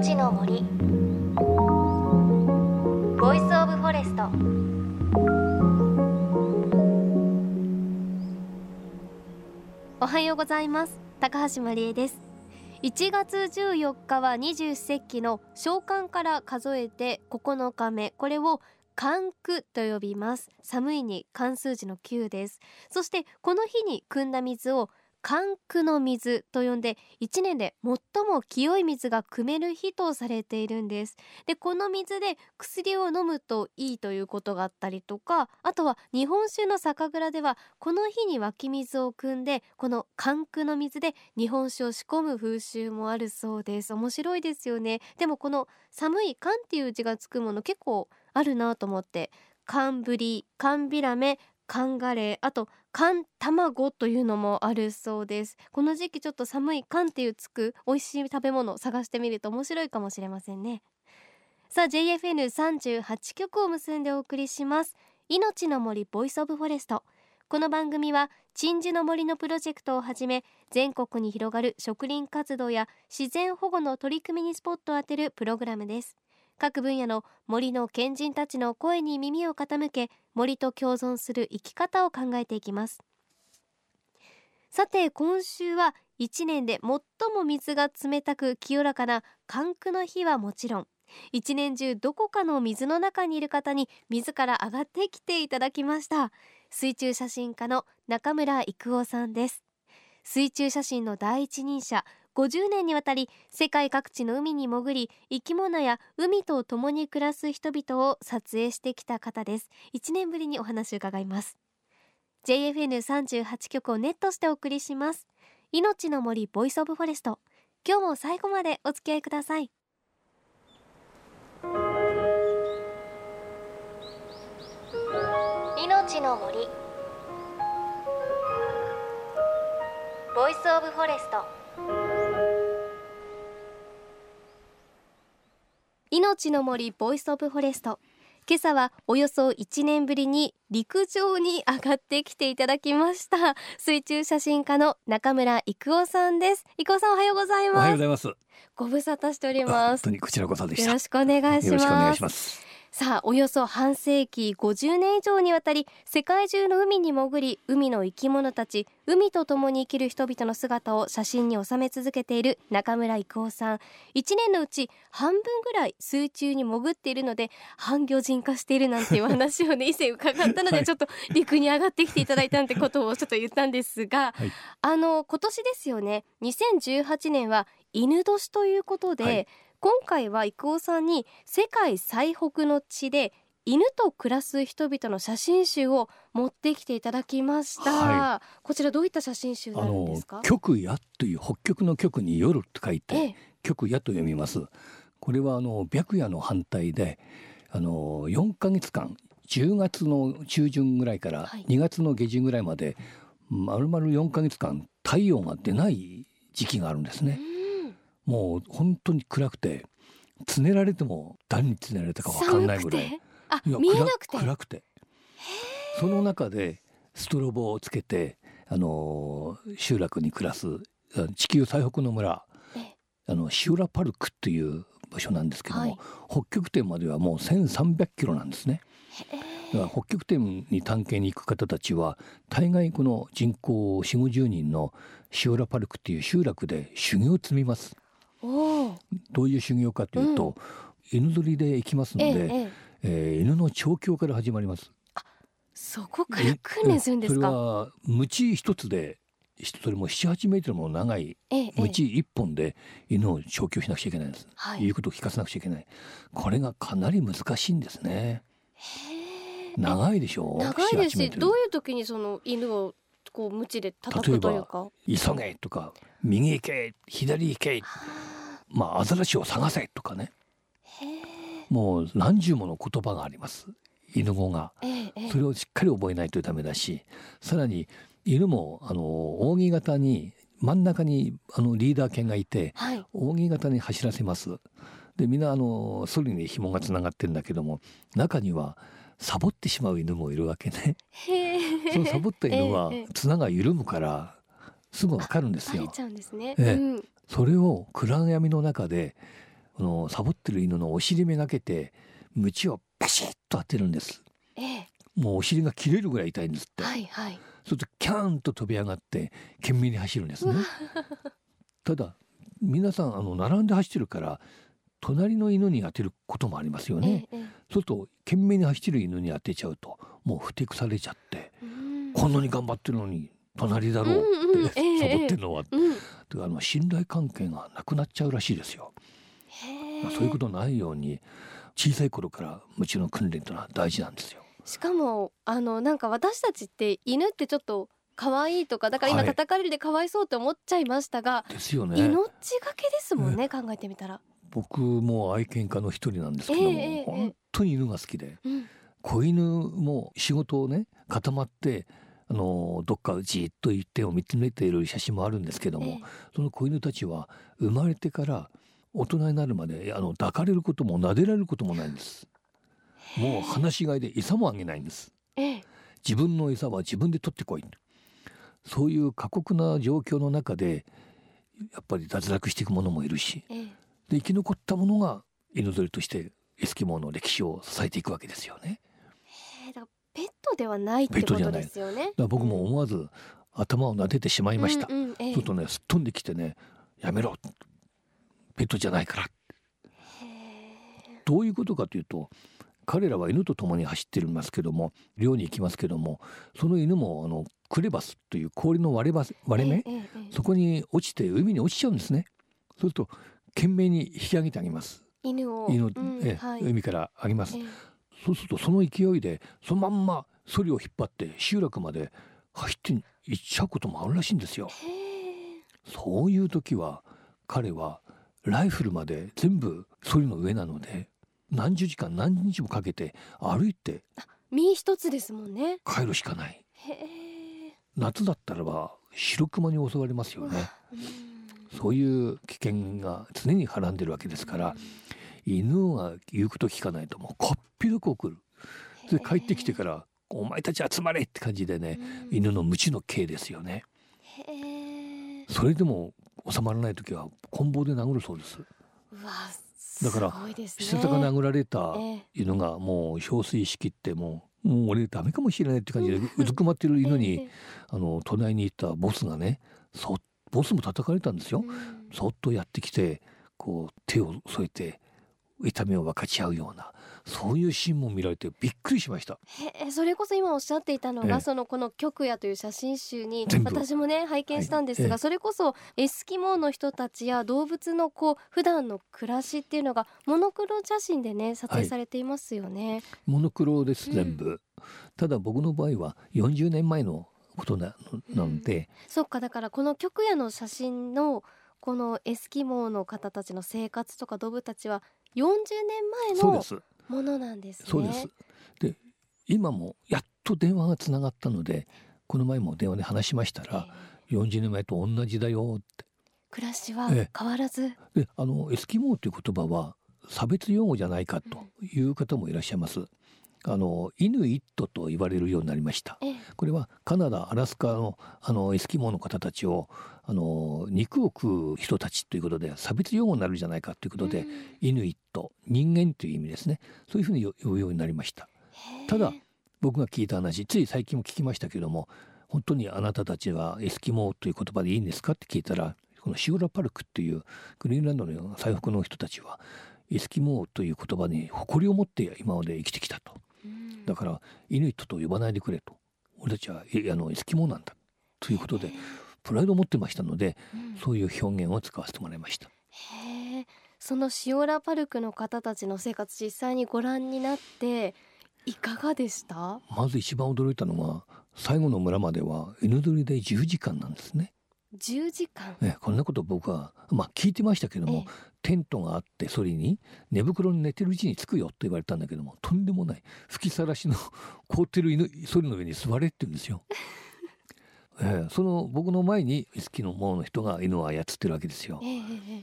命の森。 Voice of Forest。おはようございます。高橋真理恵です。1月14日は二十四節気の小寒から数えて9日目。これを寒九と呼びます。寒いに寒数字の9です。そしてこの日に汲んだ水を寒句の水と呼んで1年で最も清い水が汲める日とされているんです。でこの水で薬を飲むといいということがあったりとかあとは日本酒の酒蔵ではこの日に湧き水を汲んでこの寒句の水で日本酒を仕込む風習もあるそうです。面白いですよね。でもこの寒い寒っていう字がつくもの結構あるなと思って。寒ぶり寒ビラメ寒ガレイあと寒卵というのもあるそうです。この時期ちょっと寒い寒っていうつく美味しい食べ物を探してみると面白いかもしれませんね。さあ JFN38 局を結んでお送りします。命の森 Voice of Forest。この番組は鎮守の森のプロジェクトをはじめ全国に広がる植林活動や自然保護の取り組みにスポットを当てるプログラムです。各分野の森の賢人たちの声に耳を傾け森と共存する生き方を考えていきます。さて今週は1年で最も水が冷たく清らかな寒区の日はもちろん一年中どこかの水の中にいる方に自ら上がってきていただきました。水中写真家の中村育夫さんです。水中写真の第一人者50年にわたり世界各地の海に潜り生き物や海と共に暮らす人々を撮影してきた方です。1年ぶりにお話を伺います。JFN38 局をネットしてお送りします。命の森 Voice of Forest。今日も最後までお付き合いください。命の森。 Voice of Forest。命の森 Voice of Forest。今朝はおよそ1年ぶりに陸上に上がってきていただきました。水中写真家の中村育夫さんです。育夫さんおはようございます。おはようございます。ご無沙汰しております。本当にこちらこそでよろしくお願いしますさあおよそ半世紀50年以上にわたり世界中の海に潜り海の生き物たち海と共に生きる人々の姿を写真に収め続けている中村郁夫さん。1年のうち半分ぐらい水中に潜っているので半魚人化しているなんていう話をね 以前伺ったので、ちょっと陸に上がってきていただいたなんてことをちょっと言ったんですが、はい、あの今年ですよね。2018年は犬年ということで、はい今回は郁夫さんに世界最北の地で犬と暮らす人々の写真集を持ってきていただきました、はい、こちらどういった写真集なんですか？極夜という北極の極に夜と書いて、ええ、極夜と読みます。これはあの白夜の反対であの4ヶ月間10月の中旬ぐらいから2月の下旬ぐらいまで、まるまる4ヶ月間太陽が出ない時期があるんですね。もう本当に暗くてつねられても誰につねられたか分かんないぐらい。あ見えなくて？暗くて。その中でストロボをつけてあの集落に暮らす地球最北の村あのシオラパルクっていう場所なんですけども、はい、北極点まではもう1,300キロなんですね。だから北極点に探検に行く方たちは大概この人口4 5 0人のシオラパルクっていう集落で修行を積みます。どういう修行かというと、うん、犬ぞりで行きますので、えええー、犬の調教から始まります。そこから訓練するんですか？それは鞭一つでそれも七八メートルも長い鞭一本で犬を調教しなくちゃいけないんです、はい、言うことを聞かせなくちゃいけない。これがかなり難しいんですね。長いでしょ？う長いです。しどういう時にその犬をこう鞭で叩くというか？急げとか右行け左行けまあアザラシを探せとかね。もう何十もの言葉があります。犬語が、それをしっかり覚えないとダメだしさらに犬もあの扇形に真ん中にあのリーダー犬がいて、はい、扇形に走らせます。でみんなあのソリに紐がつながってるんだけども中にはサボってしまう犬もいるわけね。そのサボった犬は綱が緩むからすぐわかるんですよ。すね。うん、それを暗闇の中でこのサボってる犬のお尻めがけて鞭をパシッと当てるんです。ええ。もうお尻が切れるぐらい痛いんですって、はいはい。それとキャーンと飛び上がって懸命に走るんですね。ただ皆さんあの並んで走ってるから隣の犬に当てることもありますよね、えええそうすると懸命に走ってる犬に当てちゃうともうふてくされちゃってこんなに頑張ってるのに隣だろうって、うんうん。ええ。サボってるのは、うん。てかあの信頼関係がなくなっちゃうらしいですよ。まあそういうことないように小さい頃から無知の訓練というのは大事なんですよ。しかもあのなんか私たちって犬ってちょっと可愛いとかだから今はい叩かれるでかわいそうって思っちゃいましたが、ですよね。命がけですもんね、考えてみたら、僕も愛犬家の一人なんですけども、ええええ。本当に犬が好きでうん、子犬も仕事をね固まってあのどっかじっと一点を見つめている写真もあるんですけども、ええその子犬たちは生まれてから大人になるまであの抱かれることも撫でられることもないんです。もう放し飼いで餌もあげないんです。ええ自分の餌は自分で取ってこいそういう過酷な状況の中でやっぱり脱落していくものもいるしええで生き残ったものが犬ぞりとしてエスキモーの歴史を支えていくわけですよね。トではないってことですよね。僕も思わず頭を撫でてしまいました。うんうんええ。ちょっとねすっ飛んできてねやめろ。ペットじゃないから。どういうことかというと彼らは犬と共に走っていますけども漁に行きますけどもその犬もあのクレバスという氷の割れば割れ目、ええええそこに落ちて海に落ちちゃうんですね。そうすると懸命に引き上げてあげます。犬を。うんええはい。海からあげます。え。えそうするとその勢いでそのまんまソリを引っ張って集落まで走って行っちゃうこともあるらしいんですよ。そういう時は彼はライフルまで全部ソリの上なので何十時間何日もかけて歩いて身一つですもんね帰るしかない。夏だったらば白熊に襲われますよね。うんそういう危険が常にはらんでるわけですから、犬が言うこと聞かないともうこっぴどく怒る。で帰ってきてから「お前たち集まれ!」って感じでね、うん犬の無知の刑ですよね。それでも収まらない時は棍棒で殴るそうです。だからすごいですね下から殴られたええ犬がもう憔悴しきってもうもう俺ダメかもしれないって感じでうずくまってる犬に、ええあの隣にいたボスがねそボスも叩かれたんですよ。うんそっとやってきてこう手を添えて痛みを分かち合うようなそういうシーンも見られてびっくりしました。へえそれこそ今おっしゃっていたのが、ええ。そのこの「極夜」という写真集に私もね拝見したんですが、はい。ええ。それこそエスキモーの人たちや動物のこう普段の暮らしっていうのがモノクロ写真でね撮影されていますよね。モノクロですうん。全部、ただ僕の場合は40年前のことななので、そっかだからこの極夜の写真のこのエスキモーの方たちの生活とか動物たちは40年前のものなんですね。そうです。で今もやっと電話がつながったのでこの前も電話で話しましたらええ40年前と同じだよって暮らしはええ変わらず、であのエスキモーという言葉は差別用語じゃないかという方もいらっしゃいます。あのイヌイットと言われるようになりました。ええ。これはカナダアラスカのあのエスキモーの方たちをあの肉を食う人たちということで差別用語になるんじゃないかということで、うん。イヌイット人間という意味ですね。そういうふうに呼ぶようになりました。ただ僕が聞いた話つい最近も聞きましたけども本当にあなたたちはエスキモーという言葉でいいんですかって聞いたらこのシオラパルクっていうグリーンランドの最北の人たちはエスキモーという言葉に誇りを持って今まで生きてきたと。うんだからイヌイットと呼ばないでくれと。俺たちはえあのエスキモーなんだ。ということでプライドを持ってましたのでうん。そういう表現を使わせてもらいました。へえ。そのシオラパルクの方たちの生活実際にご覧になっていかがでした？まず一番驚いたのは最後の村までは犬ぞりで10時間なんですね。10時間ね、こんなこと僕はまあ聞いてましたけども、テントがあってそれに寝袋に寝てるうちに着くよって言われたんだけどもとんでもない吹きさらしの 凍ってる犬それの上に座れって言うんですよ。ええその僕の前にイスキの門の人が犬を操ってるわけですよえ。えええ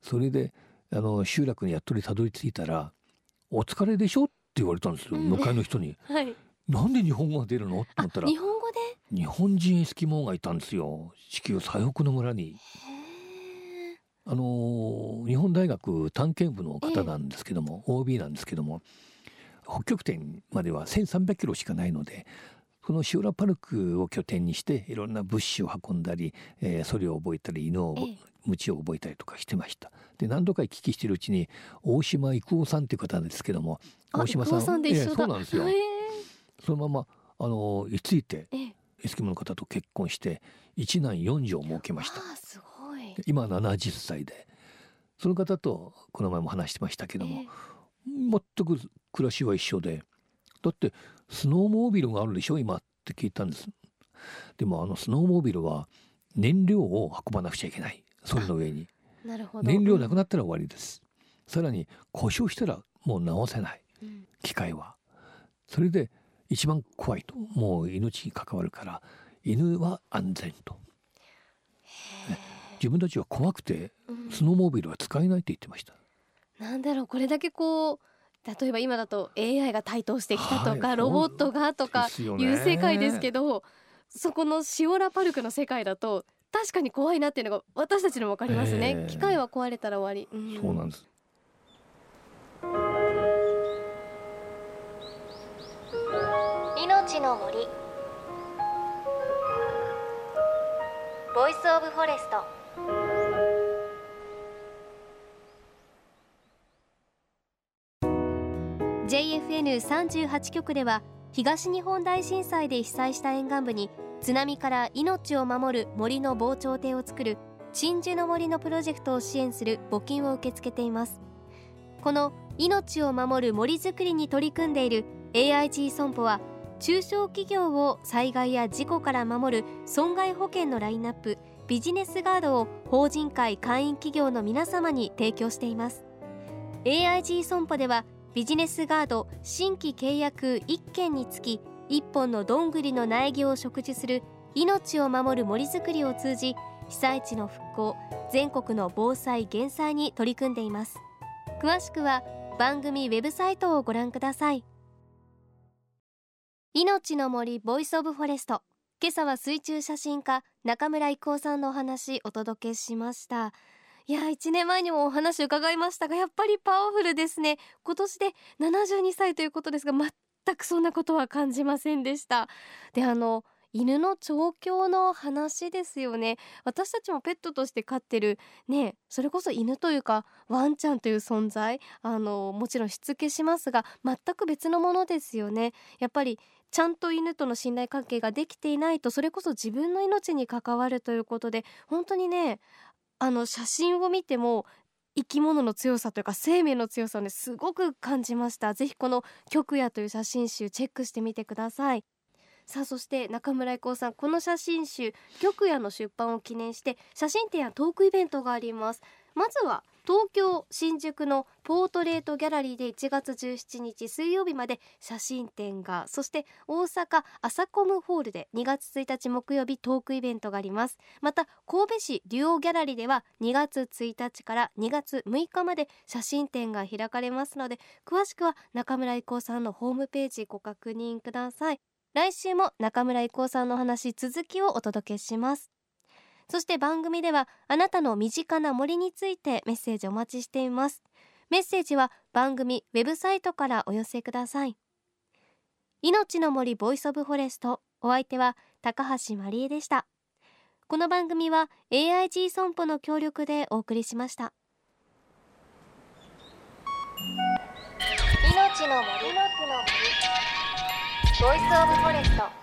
それであの集落にやっとりたどり着いたら「お疲れでしょ?」って言われたんですようん向かいの人に。はいなんで日本語が出るの？ってあ思ったら日本日本人エスキモーがいたんですよ。地球最北の村に。あの日本大学探検部の方なんですけども、OB なんですけども北極点までは1,300キロしかないのでこのシオラパルクを拠点にしていろんな物資を運んだり、えー、ソリを覚えたり犬を、鞭を覚えたりとかしてました。で何度か行き来しているうちに大島郁夫さんという方ですけども大島さん？さん、えー、そうなんですよ。そのままあの居ついてエスキモの方と結婚して一男四女を設けました。すごい。今70歳で。その方とこの前も話してましたけども、えー、全く暮らしは一緒で。だってスノーモービルがあるでしょ今って聞いたんです。でもあのスノーモービルは燃料を運ばなくちゃいけない。それの上に。燃料なくなったら終わりです、さらに故障したらもう直せない、うん、機械は。それで一番怖いと。もう命に関わるから犬は安全と。自分たちは怖くて、スノーモービルは使えないって言ってました。なんだろうこれだけこう例えば今だと AI が台頭してきたとか、はい、ロボットがとかいう世界ですけどそこのシオラパルクの世界だと確かに怖いなっていうのが私たちにも分かりますね、えー、機械は壊れたら終わり、うん、そうなんです。命の森。 Voice of Forest JFN38 局では東日本大震災で被災した沿岸部に津波から命を守る森の防潮堤を作る鎮守の森のプロジェクトを支援する募金を受け付けています。この命を守る森づくりに取り組んでいる AIG 損保は中小企業を災害や事故から守る損害保険のラインナップビジネスガードを法人会会員企業の皆様に提供しています。AIG 損保ではビジネスガード新規契約1件につき1本のどんぐりの苗木を植樹する命を守る森づくりを通じ被災地の復興全国の防災減災に取り組んでいます。詳しくは番組ウェブサイトをご覧ください。命の森 Voice of Forest。今朝は水中写真家中村征夫さんのお話お届けしました。いや1年前にもお話伺いましたがやっぱりパワフルですね。今年で72歳ということですが全くそんなことは感じませんでした。であの犬の調教の話ですよね。私たちもペットとして飼ってるねそれこそ犬というかワンちゃんという存在あのもちろんしつけしますが全く別のものですよね。やっぱりちゃんと犬との信頼関係ができていないとそれこそ自分の命に関わるということで本当にねあの写真を見ても生き物の強さというか生命の強さをねすごく感じました。ぜひこの極夜という写真集チェックしてみてください。さあそして中村郁夫さんこの写真集極夜の出版を記念して写真展やトークイベントがあります。まずは東京新宿のポートレートギャラリーで1月17日水曜日まで写真展がそして大阪アサコムホールで2月1日木曜日トークイベントがあります。また神戸市デュオギャラリーでは2月1日から2月6日まで写真展が開かれますので詳しくは中村征夫さんのホームページご確認ください。来週も中村征夫さんの話続きをお届けします。そして番組ではあなたの身近な森についてメッセージお待ちしています。メッセージは番組ウェブサイトからお寄せください。命の森 Voice of Forest お相手は高橋万里恵でした。この番組は AIG 損保の協力でお送りしました。命の森の森。ボイスオブフォレスト。